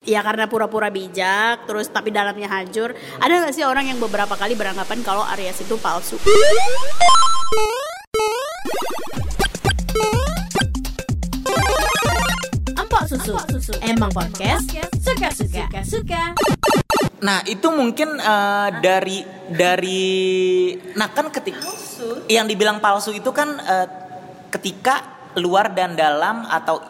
Ya karena pura-pura bijak, terus tapi dalamnya hancur. Ada nggak sih orang yang beberapa kali beranggapan kalau Aries itu palsu? Empok susu. Emang podcast suka-suka. Suka. Nah itu mungkin eh, dari dari nah kan ketika yang dibilang palsu itu kan eh, ketika luar dan dalam atau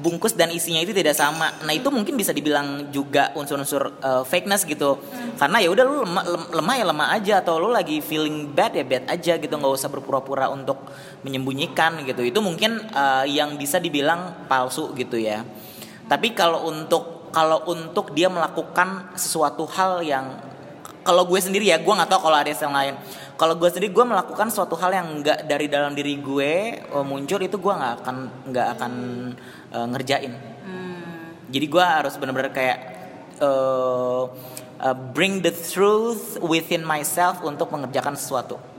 bungkus dan isinya itu tidak sama. Nah itu mungkin bisa dibilang juga unsur-unsur eh, fakeness gitu. Karena ya udah lu lemah, lem- lemah ya lemah aja atau lu lagi feeling bad ya bad aja gitu nggak usah berpura-pura untuk menyembunyikan gitu. Itu mungkin eh, yang bisa dibilang palsu gitu ya. Tapi kalau untuk kalau untuk dia melakukan sesuatu hal yang kalau gue sendiri ya gue nggak tahu kalau ada yang lain kalau gue sendiri gue melakukan suatu hal yang nggak dari dalam diri gue eh, muncul itu gue nggak akan nggak akan eh, ngerjain jadi gue harus benar-benar kayak eh, eh, bring the truth within myself untuk mengerjakan sesuatu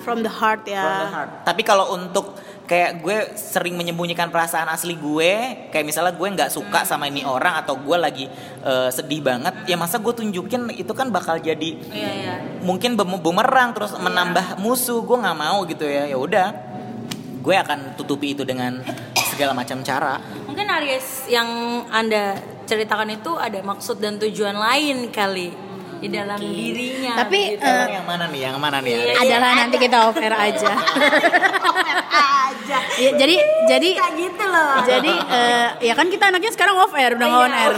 From the heart ya. From the heart. Tapi kalau untuk kayak gue sering menyembunyikan perasaan asli gue, kayak misalnya gue nggak suka sama ini orang atau gue lagi eh, sedih banget, ya masa gue tunjukin itu kan bakal jadi Iya iya. mungkin bum- bumerang terus menambah musuh, gue nggak mau gitu ya. Ya udah, gue akan tutupi itu dengan segala macam cara. Mungkin Aries yang anda ceritakan itu ada maksud dan tujuan lain kali di dalam dirinya. Tapi gitu. eh, yang mana nih? Yang mana nih? Iya. adalah nanti kita off air aja. aja. Ya, jadi jadi Kayak gitu loh. jadi eh, ya kan kita anaknya sekarang off air udah nggak on air.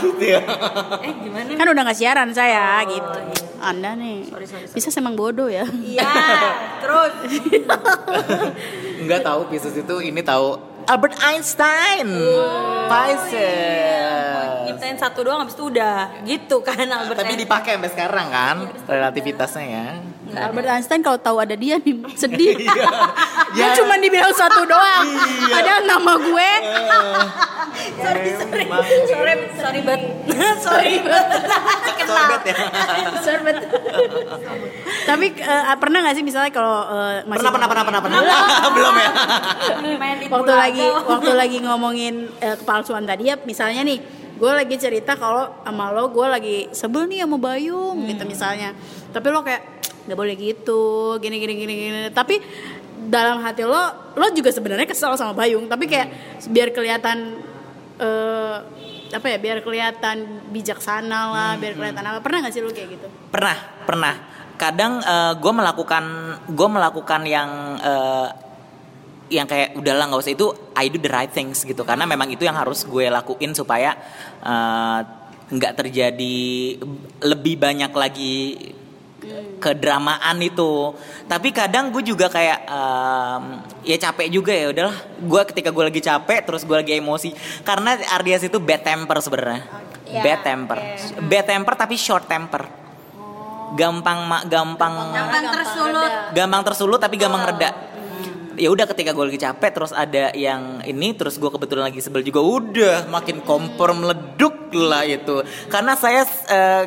eh gimana? Kan udah nggak siaran saya Oh, gitu. iya. Anda nih Sorry, sorry, sorry. bisa semang bodoh ya. Iya. Terus. Enggak tahu Pisces itu ini tahu Albert Einstein. Pisces. Nyiptain satu doang habis itu udah gitu kan Albert. Tapi Einstein. dipakai sampai sekarang kan relativitasnya ya. Albert Einstein kalau tahu ada dia nih sedih. Iya. dia cuma dibilang satu doang. Ada nama gue. sorry sorry Emang. sorry sorry bet sorry bet Sorbet ya. Sorbet. Tapi eh, pernah nggak sih misalnya kalau eh, masih Pernah pernah pernah pernah pernah. Belum ya. waktu lagi waktu lagi ngomongin eh, kepalsuan tadi ya misalnya nih gue lagi cerita kalau sama lo gue lagi sebel nih sama Bayung Hmm. gitu misalnya tapi lo kayak nggak boleh gitu gini gini gini gini. Tapi dalam hati lo lo juga sebenarnya kesel sama Bayung. Tapi kayak biar kelihatan eh, apa ya biar kelihatan bijaksana lah Hmm, biar kelihatan apa. Pernah nggak sih lo kayak gitu? Pernah, pernah. Kadang gue melakukan gue melakukan yang eh, yang kayak udahlah nggak usah. Itu I do the right things gitu. Karena memang itu yang harus gue lakuin supaya eh, nggak terjadi lebih banyak lagi kedramaan itu. Tapi kadang gue juga kayak em, ya capek juga ya udahlah. Gue ketika gue lagi capek terus gue lagi emosi. Karena Ardias itu bad temper sebenarnya. Ya, bad temper. bad temper tapi short temper. Gampang ma- gampang Gampang tersulut. gampang tersulut tapi gampang reda. Ya udah ketika gue lagi capek terus ada yang ini terus gue kebetulan lagi sebel juga udah makin kompor meleduk lah itu. Karena saya eh,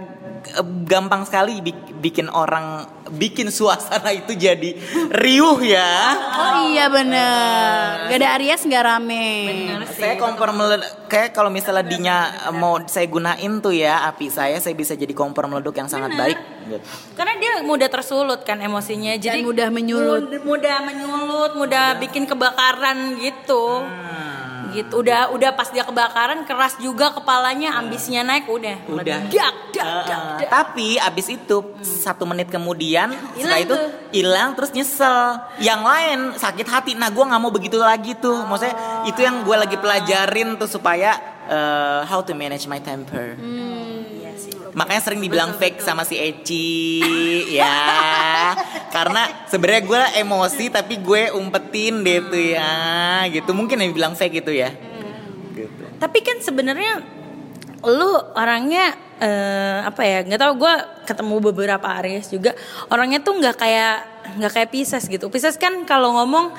gampang sekali bik- bikin orang bikin suasana itu jadi riuh ya. Oh iya bener. Gak ada Aries nggak rame. Saya kompor meleduk kayak kalau misalnya dinya mau saya gunain tuh ya api saya saya bisa jadi kompor meleduk yang sangat baik. Karena dia mudah tersulut kan emosinya, jadi Dan mudah menyulut. mud- mudah menyulut, mudah bikin kebakaran gitu. Gitu. Udah udah pas dia kebakaran keras juga kepalanya, ambisinya naik udah. udah. Dak, dak, dak, dak. tapi abis itu satu menit kemudian setelah itu hilang terus nyesel. Yang lain sakit hati. Nah gue nggak mau begitu lagi tuh. Maksudnya itu yang gue lagi pelajarin tuh supaya uh, how to manage my temper. Sih. Makanya sering dibilang fake sama si Eci ya. Karena sebenarnya gue emosi tapi gue umpetin deh tuh ya. Gitu. Mungkin yang bilang fake itu ya. Gitu. Tapi kan sebenarnya lu orangnya eh, apa ya nggak tahu gue ketemu beberapa Aries juga orangnya tuh nggak kayak nggak kayak Pisces gitu. Pisces kan kalau ngomong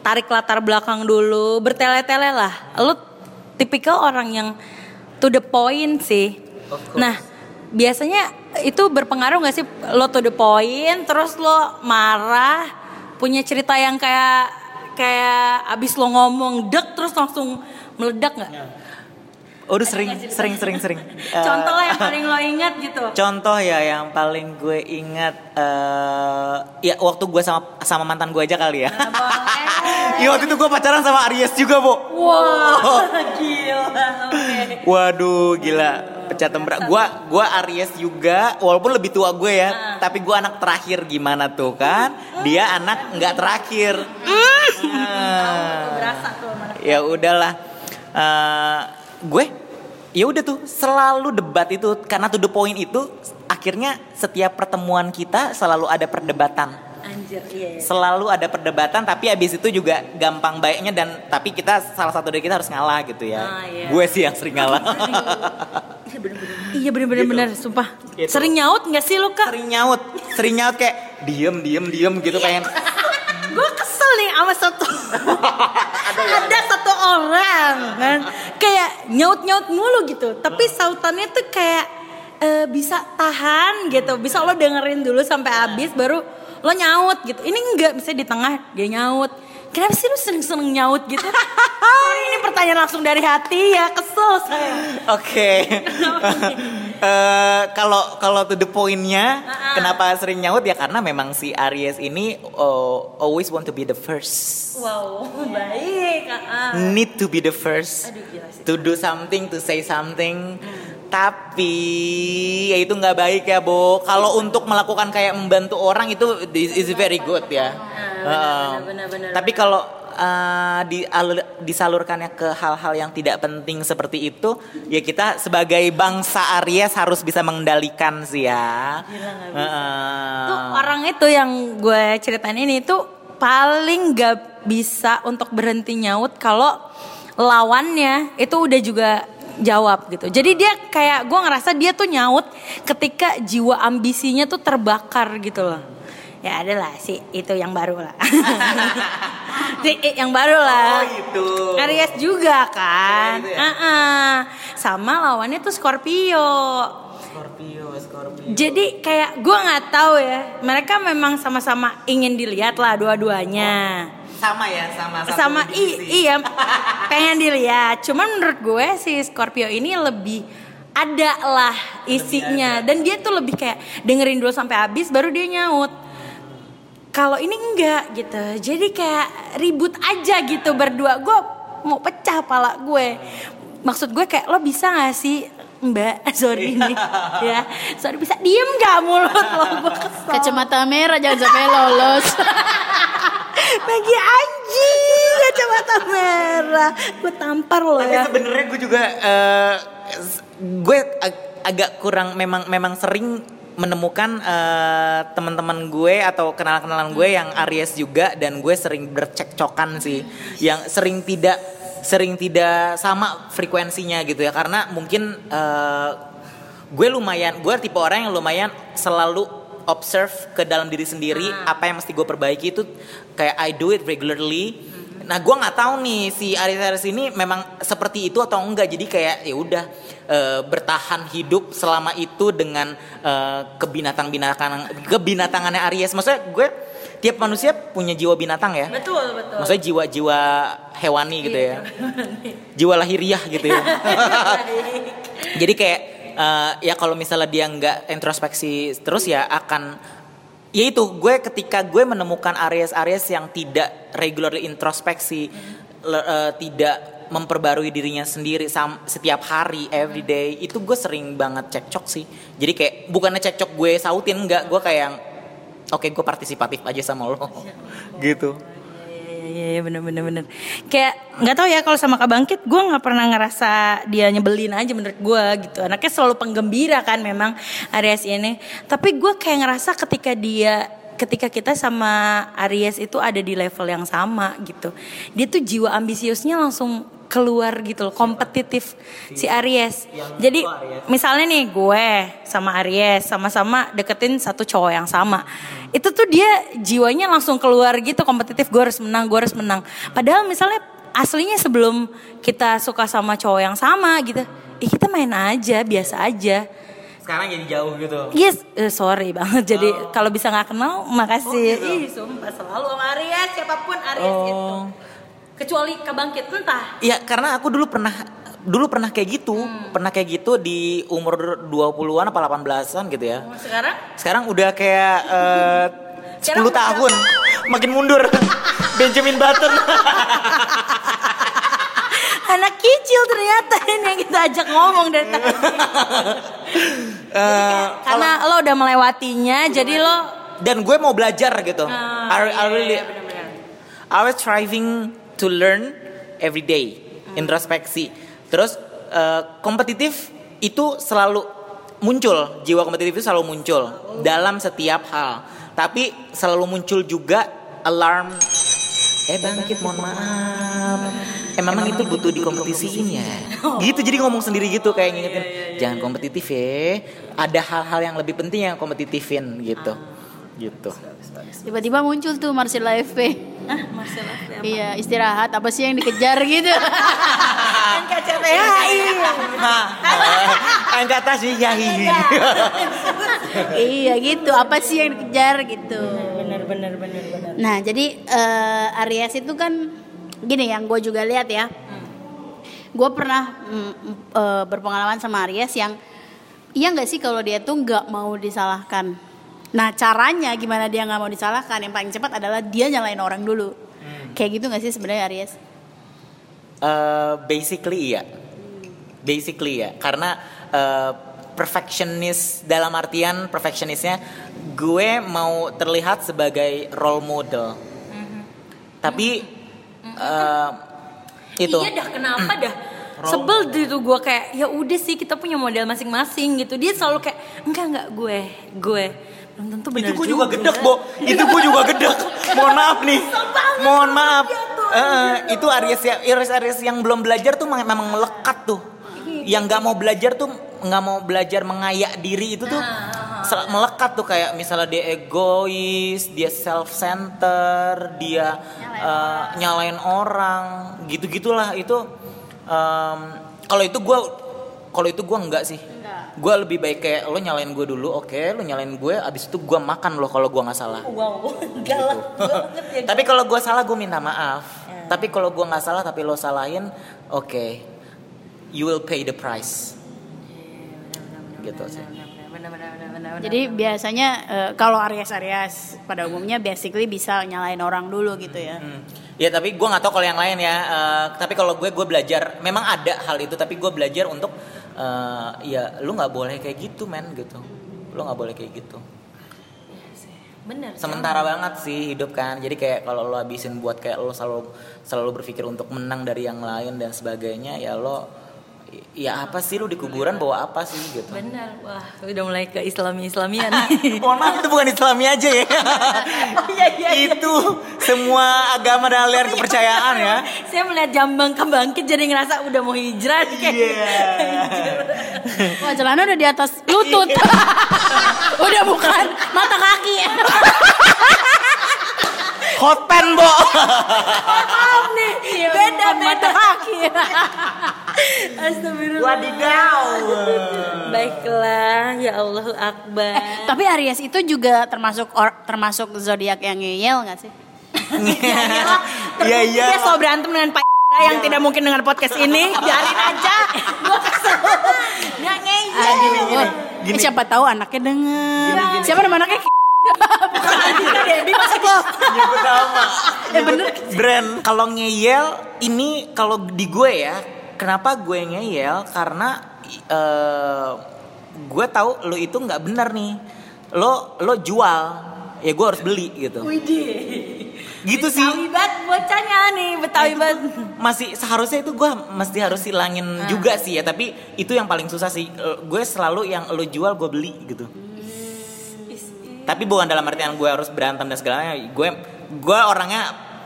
tarik latar belakang dulu bertele-tele lah. Lu tipikal orang yang to the point sih. Nah biasanya itu berpengaruh nggak sih lo to the point terus lo marah punya cerita yang kayak kayak abis lo ngomong dek terus langsung meledak nggak? Udah sering, sering, sering, sering. Eh, Contoh lah yang paling lo ingat gitu. Contoh ya yang paling gue ingat eh ya waktu gue sama sama mantan gue aja kali ya. Boleh. Iya waktu itu gue pacaran sama Aries juga, Bu. Wow, gila. Oke. Waduh, gila. Pecah tembrak. Gua gua Aries juga, walaupun lebih tua gue ya, Ah. tapi gua anak terakhir gimana tuh kan? Dia anak nggak terakhir. Ah. Berasa tuh ya udahlah. Eh, gue ya udah tuh selalu debat itu karena to the point itu akhirnya setiap pertemuan kita selalu ada perdebatan Anjir, iya. iya. selalu ada perdebatan tapi abis itu juga gampang baiknya dan tapi kita salah satu dari kita harus ngalah gitu ya Ah, iya. gue sih yang sering ngalah Iya bener-bener bener, sumpah. Gitu. Sering nyaut gak sih lu kak? sering nyaut sering nyaut kayak diem diem diem gitu pengen Gue kesel nih sama satu ada satu orang kan kayak nyaut nyaut mulu gitu tapi sautannya tuh kayak eh, bisa tahan gitu bisa lo dengerin dulu sampai habis baru lo nyaut gitu. Ini enggak misalnya di tengah dia nyaut. Kenapa sih lu seneng seneng nyaut gitu? Sorry, ini pertanyaan langsung dari hati ya kesel saya. Oke. Eh, kalau kalau to the pointnya Ah, kenapa sering nyaut? Ya karena memang si Aries ini oh, always want to be the first. Wow baik ah. need to be the first Aduh, gila sih. to do something to say something tapi ya itu nggak baik ya Bo. Kalau untuk melakukan kayak membantu orang itu is very good ya. Benar, Heeh. benar, benar, tapi kalau uh, dialur- disalurkannya ke hal-hal yang tidak penting seperti itu ya kita sebagai bangsa Aries harus bisa mengendalikan sih ya. Heeh. Tuh orang itu yang gue ceritain ini tuh paling gak bisa untuk berhenti nyaut kalau lawannya itu udah juga jawab gitu. Jadi dia kayak gue ngerasa dia tuh nyaut ketika jiwa ambisinya tuh terbakar gitu loh. Ya adalah sih itu yang baru lah. si, yang baru lah. Oh, itu. Aries juga kan. Ya, itu ya. Ah-ah. Sama lawannya tuh Scorpio. Scorpio Scorpio Jadi kayak gue nggak tahu ya, mereka memang sama-sama ingin dilihat lah dua-duanya. Sama ya sama Sama i- iya pengen dilihat. Cuman menurut gue si Scorpio ini lebih ada lah isinya dan dia tuh lebih kayak dengerin dulu sampai habis baru dia nyaut. Kalau ini enggak gitu. Jadi kayak ribut aja gitu berdua. Gue mau pecah pala gue. Maksud gue kayak lo bisa gak sih Mbak, sorry nih ya, sorry bisa diem gak mulut lo, gue kesel. Kacamata merah jangan sampai lolos. Bagi anjing kacamata merah, gue tampar lo Tapi ya. sebenarnya gue juga eh, s- gue ag- agak kurang memang memang sering menemukan eh, teman-teman gue atau kenalan-kenalan gue yang Aries juga dan gue sering bercekcokan sih yang sering tidak sering tidak sama frekuensinya gitu ya karena mungkin eh, gue lumayan gue tipe orang yang lumayan selalu observe ke dalam diri sendiri apa yang mesti gue perbaiki itu kayak I do it regularly Nah, gue nggak tahu nih si Aries Aries ini memang seperti itu atau enggak. Jadi kayak ya udah eh, bertahan hidup selama itu dengan eh, kebinatang binatang kebinatangannya Aries. Maksudnya gue tiap manusia punya jiwa binatang ya. Betul, betul. Maksudnya jiwa-jiwa hewani gitu ya. Jiwa lahiriah gitu ya. Jadi kayak eh, ya kalau misalnya dia nggak introspeksi terus ya akan ya itu gue ketika gue menemukan Aries-Aries yang tidak regularly introspeksi le- eh, tidak memperbarui dirinya sendiri sam- setiap hari every day itu gue sering banget cekcok sih. Jadi kayak bukannya cekcok gue sautin enggak gue kayak yang oke gue partisipatif aja sama lo. Gitu Iya iya bener bener bener. Kayak nggak tahu ya kalau sama Kak Bangkit, gue nggak pernah ngerasa dia nyebelin aja menurut gue gitu. Anaknya selalu penggembira kan memang Aries ini. Tapi gue kayak ngerasa ketika dia ketika kita sama Aries itu ada di level yang sama gitu. Dia tuh jiwa ambisiusnya langsung keluar gitu loh, kompetitif si Aries. Jadi misalnya nih gue sama Aries sama-sama deketin satu cowok yang sama. Itu tuh dia jiwanya langsung keluar gitu kompetitif, gue harus menang, gue harus menang. Padahal misalnya aslinya sebelum kita suka sama cowok yang sama gitu, ih kita main aja, biasa aja. sekarang jadi jauh gitu Yes, eh, sorry banget. Jadi kalau bisa nggak kenal, makasih. Ih, sumpah selalu sama Aries, siapa pun Aries Oh. itu. Kecuali kebangkit entah. Iya karena aku dulu pernah dulu pernah kayak gitu, pernah kayak gitu di umur 20-an apa 18-an gitu ya. Sekarang Sekarang udah kayak eh, 10 Sekarang udah tahun makin mundur. Benjamin Button. anak kecil ternyata ini yang kita ajak ngomong dari tadi. Eh, Karena lo udah melewatinya, jadi lo dan gue mau belajar gitu. Ah, I, I really iya, benar-benar. I was striving to learn every day, Hmm. introspeksi. Terus eh, kompetitif itu selalu muncul, jiwa kompetitif itu selalu muncul dalam setiap hal. Tapi selalu muncul juga alarm eh bangkit mohon maaf. Eh memang itu butuh dikompetisiin ya. Gitu jadi ngomong sendiri gitu kayak ngingetin jangan kompetitif ya. Ada hal-hal yang lebih penting yang kompetitifin gitu. Gitu. Tiba-tiba muncul tuh Marcella FP. Ah, masalah apa? Iya, istirahat apa sih yang dikejar gitu. KCTHI. Nah, angkat tas ya iya gitu, apa sih yang dikejar gitu. Bener bener bener bener. Nah, jadi eh, Aries itu kan gini yang gue juga lihat ya. Gue pernah mm, mm, berpengalaman sama Aries yang iya nggak sih kalau dia tuh nggak mau disalahkan. Nah, caranya gimana dia nggak mau disalahkan? Yang paling cepat adalah dia nyalain orang dulu. Kayak gitu nggak sih sebenarnya Aries? Eh, basically iya. Basically ya, karena eh, perfectionist dalam artian perfectionistnya gue mau terlihat sebagai role model. Tapi eh, itu Iya dah kenapa dah? Sebel gitu gue kayak ya udah sih kita punya model masing-masing gitu. Dia selalu kayak enggak enggak gue gue belum tentu benar itu gue juga gedek, Bo. Itu gue juga gedek. Mohon maaf nih. Mohon maaf. Eh, itu Aries ya, Aries Aries yang belum belajar tuh memang melekat tuh. Yang nggak mau belajar tuh nggak mau belajar mengayak diri itu tuh sel- melekat tuh kayak misalnya dia egois, dia self center, dia eh, nyalain orang, gitu gitulah itu. Em, kalau itu gue, kalau itu gue enggak sih. Gue lebih baik kayak lo nyalain gue dulu, oke, lo nyalain gue, abis itu gue makan lo kalau gue nggak salah. Wow, galak banget ya. Tapi kalau gue salah gue minta maaf. Tapi kalau gue nggak salah tapi lo salahin, oke, you will pay the price. Gitu sih. Bener, bener, bener, bener, bener. Jadi biasanya eh, kalau Aries Aries pada umumnya basically bisa nyalain orang dulu gitu ya. Hmm. Ya tapi gue nggak tahu kalau yang lain ya. Eh, tapi kalau gue gue belajar, memang ada hal itu. Tapi gue belajar untuk eh, ya lu nggak boleh kayak gitu men gitu. Lu nggak boleh kayak gitu. bener. Sementara banget sih hidup kan. Jadi kayak kalau lo habisin buat kayak lo selalu selalu berpikir untuk menang dari yang lain dan sebagainya, ya lo ya apa sih lu di kuburan bawa apa sih gitu. Bener, wah udah mulai ke Islami Islamian. Mohon maaf itu bukan Islami aja ya. Iya, iya, iya. itu semua agama dan aliran kepercayaan ya. Saya melihat jambang kebangkit jadi ngerasa udah mau hijrah kayak. Iya. Wah celana udah di atas lutut. udah bukan mata kaki. Hot pen, Bo. Maaf nih, Iya, beda bukan mata beda. kaki. Astagfirullah. Wadidaw. Baiklah, ya Allahu Akbar. Tapi Aries itu juga termasuk or- termasuk zodiak yang ngeyel nggak sih? Iya iya. Dia selalu berantem dengan Pak yang tidak mungkin dengar podcast ini. Biarin aja. Gua kesel. Nggak ngeyel. Aduh, eh, siapa tahu anaknya denger. Siapa nama anaknya? Kita Debbie masuk lo. Nyebut nama. Eh bener. Brand kalau ngeyel ini kalau di gue ya, kenapa gue ngeyel karena eh, gue tahu lo itu nggak benar nih. Lo lo jual, ya gue harus beli gitu. Widih. Gitu sih. Betawi banget bocahnya nih, Betawi banget. masih seharusnya itu gue mesti harus hilangin juga sih ya tapi itu yang paling susah sih Eh, gue selalu yang lo jual gue beli gitu tapi bukan dalam artian gue harus berantem dan segalanya gue gue orangnya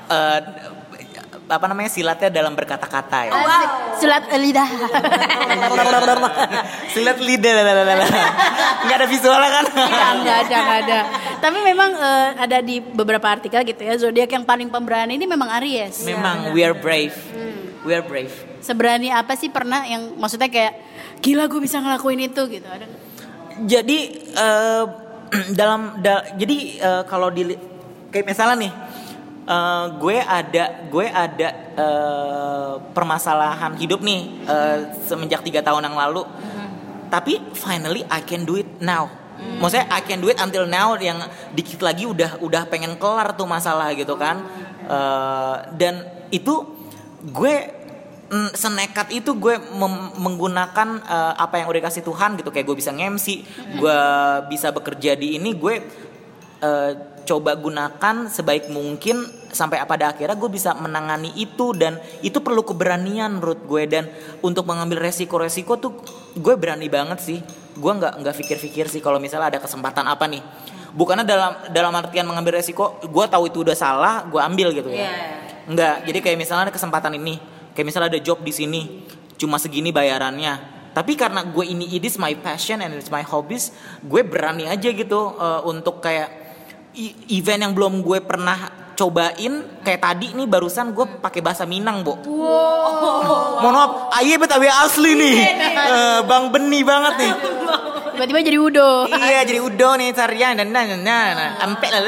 eh, apa namanya silatnya dalam berkata-kata ya Asik. Silat lidah. silat lidah nggak ada visualnya kan Nggak, nggak ada, nggak ada. Tapi memang eh, ada di beberapa artikel gitu ya, zodiak yang paling pemberani ini memang Aries. memang we are brave we are brave Seberani apa sih pernah yang maksudnya kayak gila gue bisa ngelakuin itu gitu? Ada jadi eh, dalam da- jadi eh, kalau di kayak misalnya nih eh, gue ada gue ada eh, permasalahan hidup nih eh, semenjak tiga tahun yang lalu. Tapi finally I can do it now. Maksudnya I can do it until now yang dikit lagi udah udah pengen kelar tuh masalah gitu kan. Eh, dan itu gue mm, senekat itu gue mem- menggunakan eh, apa yang udah kasih Tuhan gitu. Kayak gue bisa ngemsi gue bisa bekerja di ini gue eh, coba gunakan sebaik mungkin sampai pada akhirnya gue bisa menangani itu. Dan itu perlu keberanian menurut gue. Dan untuk mengambil resiko-resiko tuh gue berani banget sih. Gue nggak nggak pikir-pikir sih kalau misalnya ada kesempatan apa nih. Bukannya dalam dalam artian mengambil resiko gue tahu itu udah salah gue ambil gitu ya. Iya. Enggak, jadi kayak misalnya ada kesempatan ini, kayak misalnya ada job di sini, cuma segini bayarannya. Tapi karena gue ini it is my passion and it's my hobbies, gue berani aja gitu eh, untuk kayak event yang belum gue pernah cobain kayak tadi nih barusan gue pakai bahasa Minang, Bu. Mohon maaf, aye betawi asli nih. Eh, Bang Beni banget nih. Tiba-tiba jadi udo. iya jadi udo nih carian dan nah, nah, nah, nah, ampe lah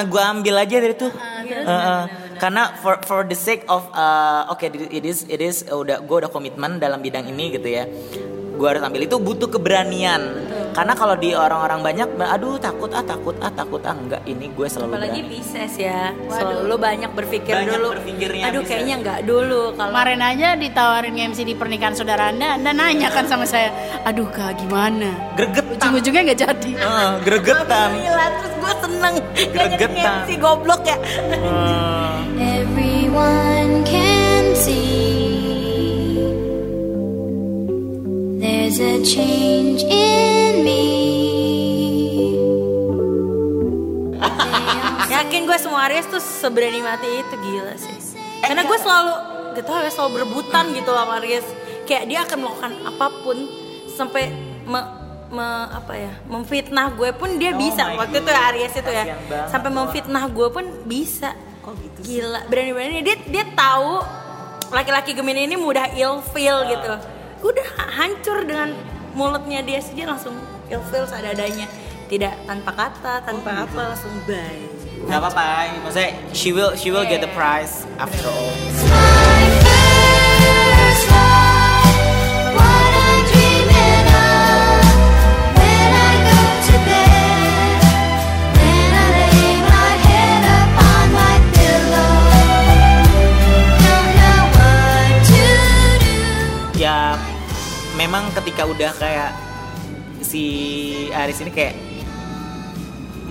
nah, gue ambil aja dari tuh Eh, eh. karena for for the sake of uh, oke it is it is uh, udah gue udah komitmen dalam bidang ini gitu ya gue harus ambil itu butuh keberanian karena kalau di orang-orang banyak aduh takut ah takut ah takut ah enggak ini gue selalu Apalagi berani Pisces ya. Selalu banyak berpikir Banyak dulu. berpikirnya Aduh Pisces. kayaknya nggak dulu kalau Kemarin aja ditawarin MC di pernikahan saudara anda, anda nanya kan sama saya, aduh kak gimana? gregetan Ujung-ujungnya nggak jadi. Eh, gregetan Gila, terus gue seneng Gregetan. si goblok ya Eh, Everyone can see there's a change in me. Yakin gue semua Aries tuh seberani mati itu gila sih. Karena gue selalu Gak tau ya selalu berebutan gitu sama Aries. Kayak dia akan melakukan apa pun Sampai me- me- apa ya memfitnah gue pun dia Oh bisa. waktu itu ya Aries itu ya sampai memfitnah gue pun bisa. Kok gitu sih? gila berani-berani. Dia dia tahu laki-laki Gemini ini mudah ilfeel gitu udah hancur dengan mulutnya dia saja langsung ilfeel seadanya. Tidak tanpa kata tanpa apa langsung bye. Nggak apa-apa maksudnya she will she will get the prize after all ketika udah kayak si Aris ini kayak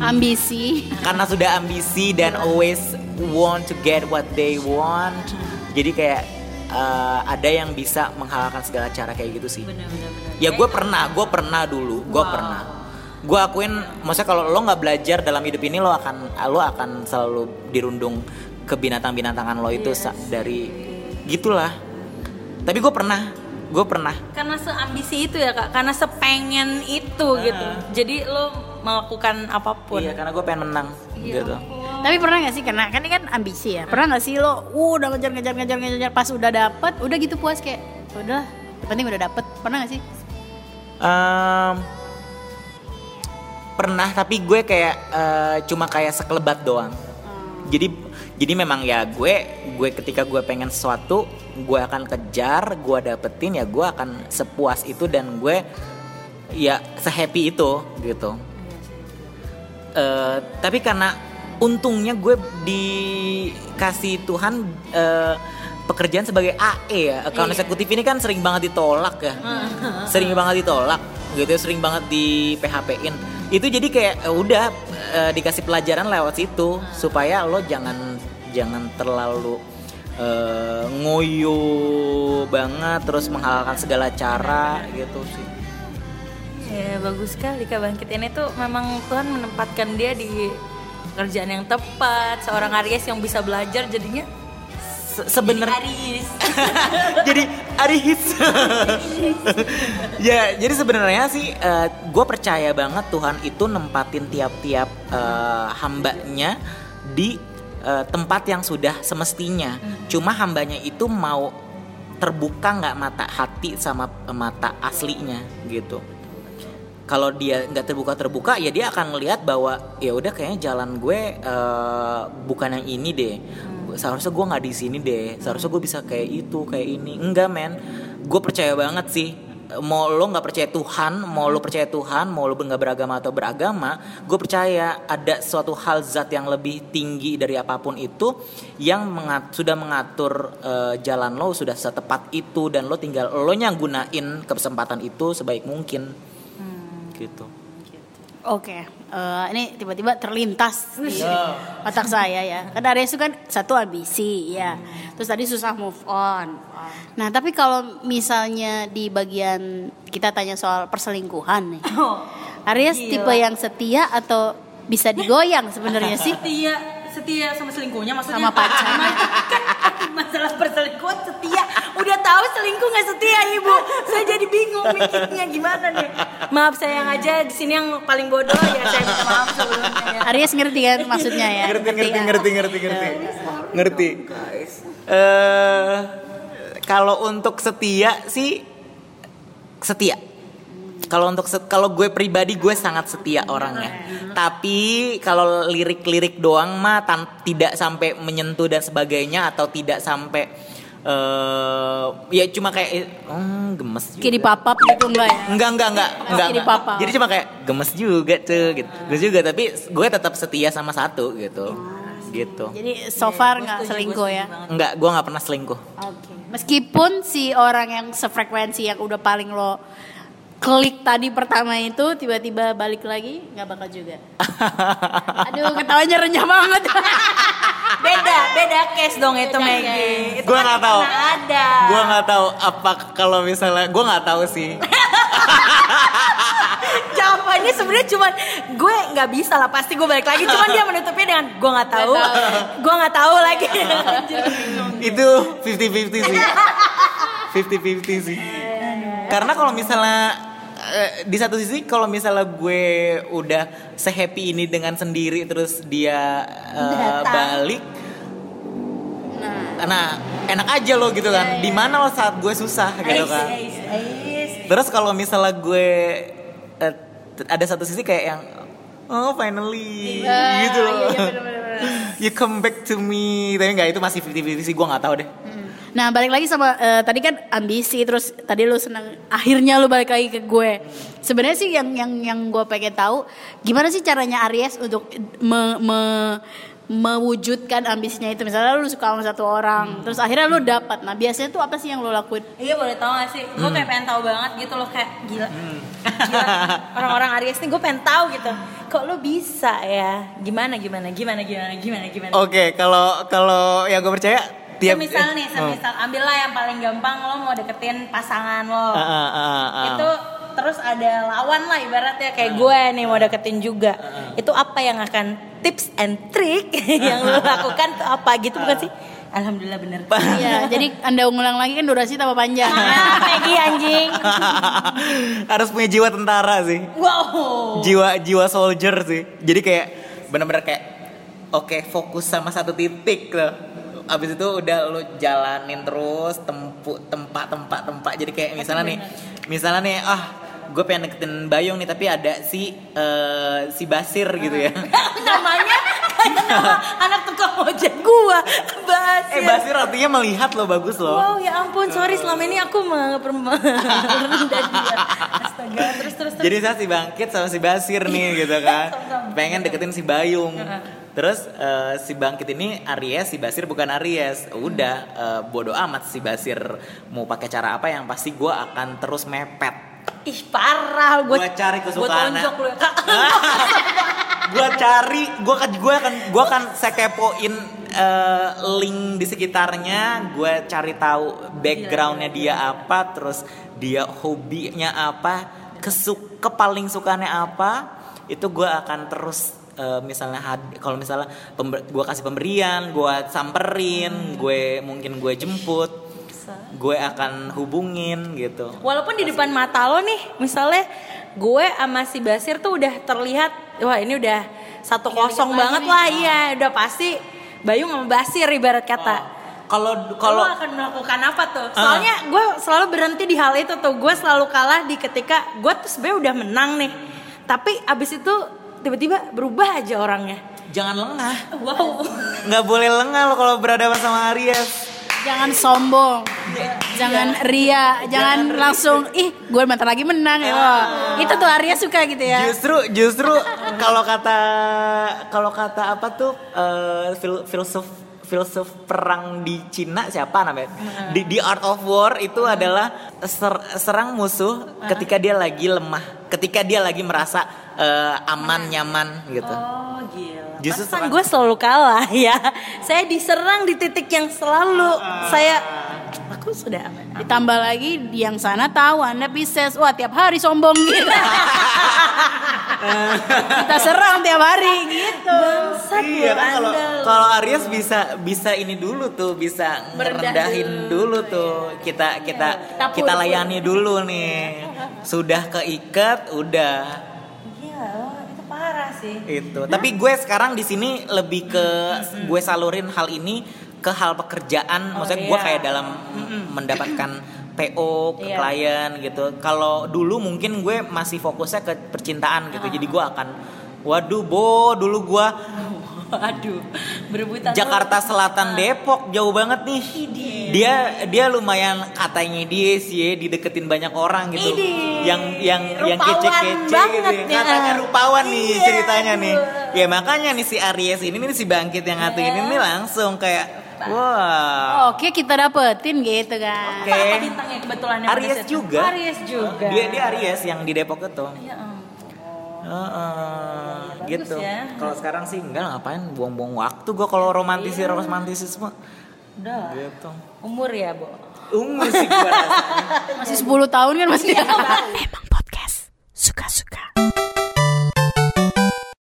Ambisi. karena sudah ambisi dan always want to get what they want. Jadi kayak eh, ada yang bisa menghalalkan segala cara kayak gitu sih. Ya gue pernah gue pernah dulu gue pernah. Gue akuin maksudnya kalau lo nggak belajar dalam hidup ini lo akan lo akan selalu dirundung ke binatang-binatangan lo itu sa- dari gitulah. Tapi gue pernah gue pernah. Karena seambisi itu ya kak. Karena sepengen itu gitu. Jadi lo melakukan apa pun. Iya karena gue pengen menang gitu. Tapi pernah gak sih? Kena kan ini kan ambisi ya. Pernah gak sih lo uh, udah ngejar ngejar ngejar ngejar ngejar, pas udah dapet udah gitu puas kayak udah yang penting udah dapet. Pernah gak sih? Em, pernah tapi gue kayak eh, cuma kayak sekelebat doang jadi jadi memang ya gue gue ketika gue pengen sesuatu gue akan kejar gue dapetin ya gue akan sepuas itu dan gue ya sehappy itu gitu. Eh, tapi karena untungnya gue dikasih Tuhan eh, pekerjaan sebagai AE ya. Account eksekutif ini kan sering banget ditolak ya. Sering banget ditolak gitu sering banget di PHP-in itu jadi kayak eh, udah eh, dikasih pelajaran lewat situ supaya lo jangan jangan terlalu eh, ngoyo banget terus menghalalkan segala cara gitu sih. Ya bagus sekali Kak Bangkit. Ini tuh memang Tuhan menempatkan dia di pekerjaan yang tepat seorang Aries yang bisa belajar jadinya Se- sebenarnya jadi Aris. Ya jadi sebenarnya sih gue percaya banget Tuhan itu nempatin tiap-tiap eh, hambanya di eh, tempat yang sudah semestinya. Cuma hambanya itu mau terbuka nggak mata hati sama eh, mata aslinya gitu. Kalau dia nggak terbuka terbuka ya dia akan ngelihat bahwa ya udah kayaknya jalan gue eh, bukan yang ini deh seharusnya gue nggak di sini deh. Seharusnya gue bisa kayak itu kayak ini. Enggak men. Gue percaya banget sih. Mau lo nggak percaya Tuhan mau lo percaya Tuhan mau lo nggak beragama atau beragama gue percaya ada suatu hal zat yang lebih tinggi dari apa pun itu yang mengat- sudah mengatur eh, jalan lo sudah setepat itu dan lo tinggal lo yang gunain kesempatan itu sebaik mungkin. Gitu. Oke, eh, ini tiba-tiba terlintas di otak saya ya. Kan Aries itu kan satu ambisi ya. Terus tadi susah move on. Nah, tapi kalau misalnya di bagian kita tanya soal perselingkuhan nih. Aries gila. tipe yang setia atau bisa digoyang sebenarnya sih? setia setia sama selingkuhnya maksudnya Sama pacar. kan masalah perselingkuhan setia. Udah tahu selingkuh nggak setia ibu? Saya jadi bingung mikirnya gimana nih? Maaf saya yang aja di sini yang paling bodoh. Ya saya minta maaf sebelumnya ya. Aries ngerti kan maksudnya ya? ngerti ngerti kan? ngerti ngerti ngerti. Ngerti. Eh kalau untuk setia sih setia kalau untuk kalau gue pribadi gue sangat setia orangnya tapi kalau lirik-lirik doang mah tan- tidak sampai menyentuh dan sebagainya atau tidak sampai eh ya cuma kayak hmm, gemes juga. Kayak di papap gitu enggak ya? Enggak, enggak, enggak, enggak, enggak. papa. Jadi cuma kayak gemes juga tuh gitu. Gemes juga tapi gue tetap setia sama satu gitu. Gitu. Jadi so far nggak selingkuh ya? Enggak, gue nggak pernah selingkuh. Oke. Meskipun si orang yang sefrekuensi yang udah paling lo klik tadi pertama itu tiba-tiba balik lagi nggak bakal juga. Aduh ketawanya renyah banget. beda beda case dong itu Beda Maggie itu Gua kan nggak tahu. ada gue nggak tahu apa kalau misalnya gue nggak tahu sih. jawabannya sebenarnya cuman gue nggak bisa lah pasti gue balik lagi cuman dia menutupnya dengan gue nggak tahu Nggak tahu. gue nggak tahu lagi Itu 50-50 sih. 50-50 sih. Karena kalau misalnya eh, di satu sisi kalau misalnya gue udah sehappy ini dengan sendiri terus dia Datang. balik nah. enak aja lo gitu kan. Di mana lo saat gue susah gitu kan. Ais, ais. terus kalau misalnya gue t- ada satu sisi kayak yang oh finally Ah, gitu loh. iya, iya, bener-bener. you come back to me. Tapi nggak itu masih 50-50 sih gue nggak tahu deh Nah balik lagi sama eh, tadi kan ambisi terus tadi lu senang akhirnya lu balik lagi ke gue. Sebenarnya sih yang yang yang gue pengen tahu gimana sih caranya Aries untuk me- me- mewujudkan ambisinya itu misalnya lu suka sama satu orang terus akhirnya lu dapat nah biasanya tuh apa sih yang lu lakuin Iya boleh tau gak sih? Gue kayak pengen tahu banget gitu loh kayak gila. Gila. Orang-orang Aries nih gue pengen tahu gitu. Kok lu bisa ya? Gimana gimana gimana gimana gimana gimana? oke kalau kalau yang gue percaya tiap Semisal nih, eh, semisal ambillah yang paling gampang lo mau deketin pasangan lo. ah, ah, ah, ah. Itu terus ada lawan lah ibaratnya kayak gue nih mau deketin juga. Itu apa yang akan tips and trick yang lo lakukan tuh apa gitu bukan sih? Alhamdulillah bener. Iya jadi anda ngulang lagi kan durasi tambah panjang Ah, Maggie anjing. harus punya jiwa tentara sih Wow. jiwa jiwa soldier sih jadi kayak bener-bener kayak oke fokus sama satu titik loh abis itu udah lo jalanin terus tempu tempat tempat tempat jadi kayak misalnya nih misalnya nih ah gue pengen deketin Bayung nih tapi ada si eh, si Basir gitu ya namanya nama anak tukang ojek gua Basir. eh Basir artinya melihat lo bagus loh Wow ya ampun sorry selama ini aku menganggap rendah dia. Astaga terus terus terus. Jadi saya si Bangkit sama si Basir nih gitu kan. Pengen deketin si Bayung. Terus eh, si Bangkit ini Aries, si Basir bukan Aries. Udah eh, bodoh amat si Basir mau pakai cara apa yang pasti gue akan terus mepet. Ih parah gue. Gua cari. Gue tonjok lu. ya. gue cari, gue akan gue akan gue akan saya kepoin eh, link di sekitarnya. Gue cari tahu backgroundnya dia apa, terus dia hobinya apa, kesuk kepaling sukanya apa. Itu gue akan terus eh, misalnya had- kalau misalnya gue kasih pemberian, gue samperin, gue mungkin gue jemput, gue akan hubungin gitu. Walaupun di depan mata lo nih, misalnya gue sama si Basir tuh udah terlihat, wah ini udah satu kosong banget lah, iya, udah pasti Bayu sama Basir ibarat kata. kalau Kalau kalau akan melakukan apa tuh? Soalnya gue selalu berhenti di hal itu tuh. Gue selalu kalah di ketika gue tuh sebenarnya udah menang nih. Tapi abis itu tiba-tiba berubah aja orangnya. jangan lengah. Wow. Nggak boleh lengah lo kalau berhadapan sama Aries. Jangan sombong, jangan ria, jangan langsung ih gue bentar lagi menang ya. Wah, Itu tuh Arya suka gitu ya. Justru justru kalau kata kalau kata apa tuh eh, fil- filsuf filsuf perang di Cina siapa namanya? Di, di Art of War itu adalah ser- serang musuh ketika dia lagi lemah, ketika dia lagi merasa eh, aman nyaman gitu. Oh gila. Justru gue selalu kalah ya. Saya diserang di titik yang selalu saya aku sudah aman. Ditambah lagi yang sana tahu Anda Pisces, wah tiap hari sombong gitu. Kita serang tiap hari gitu. Bangsat Iya kan kalau kalau Aries bisa bisa ini dulu tuh bisa Merendah merendahin dulu, tuh kita kita Kita kita pur- layani dulu nih. Sudah keikat udah. Iya, itu parah sih. itu. Tapi gue sekarang di sini lebih ke gue salurin hal ini ke hal pekerjaan maksudnya gue iya. kayak dalam mendapatkan PO ke Iya. klien gitu kalau dulu mungkin gue masih fokusnya ke percintaan gitu jadi gue akan waduh bo dulu gue Aduh, berebutan. Jakarta Selatan Depok jauh banget nih. Dia dia lumayan katanya dia sih ya, dideketin banyak orang gitu. Idih. Yang yang yang Rupawan kece-kece banget gitu. ya. Katanya rupawan nih Iya, ceritanya nih. aduh. Ya makanya nih si Aries ini nih si Bangkit yang ngatuin Iya. ini langsung kayak wah. Oke kita dapetin gitu kan. Oke. Apa bintangnya kebetulan yang Aries juga. Aries juga. Dia dia Aries yang di Depok itu. Ya ampun. Heeh, gitu. ya. Kalau sekarang sih enggak ngapain buang-buang waktu gua kalau romantisir Iya. romantisisme. Udah. Gitu. Umur ya, Bo. Umur sih gua rasanya. Masih 10 tahun kan masih. Iya, Emang podcast suka-suka.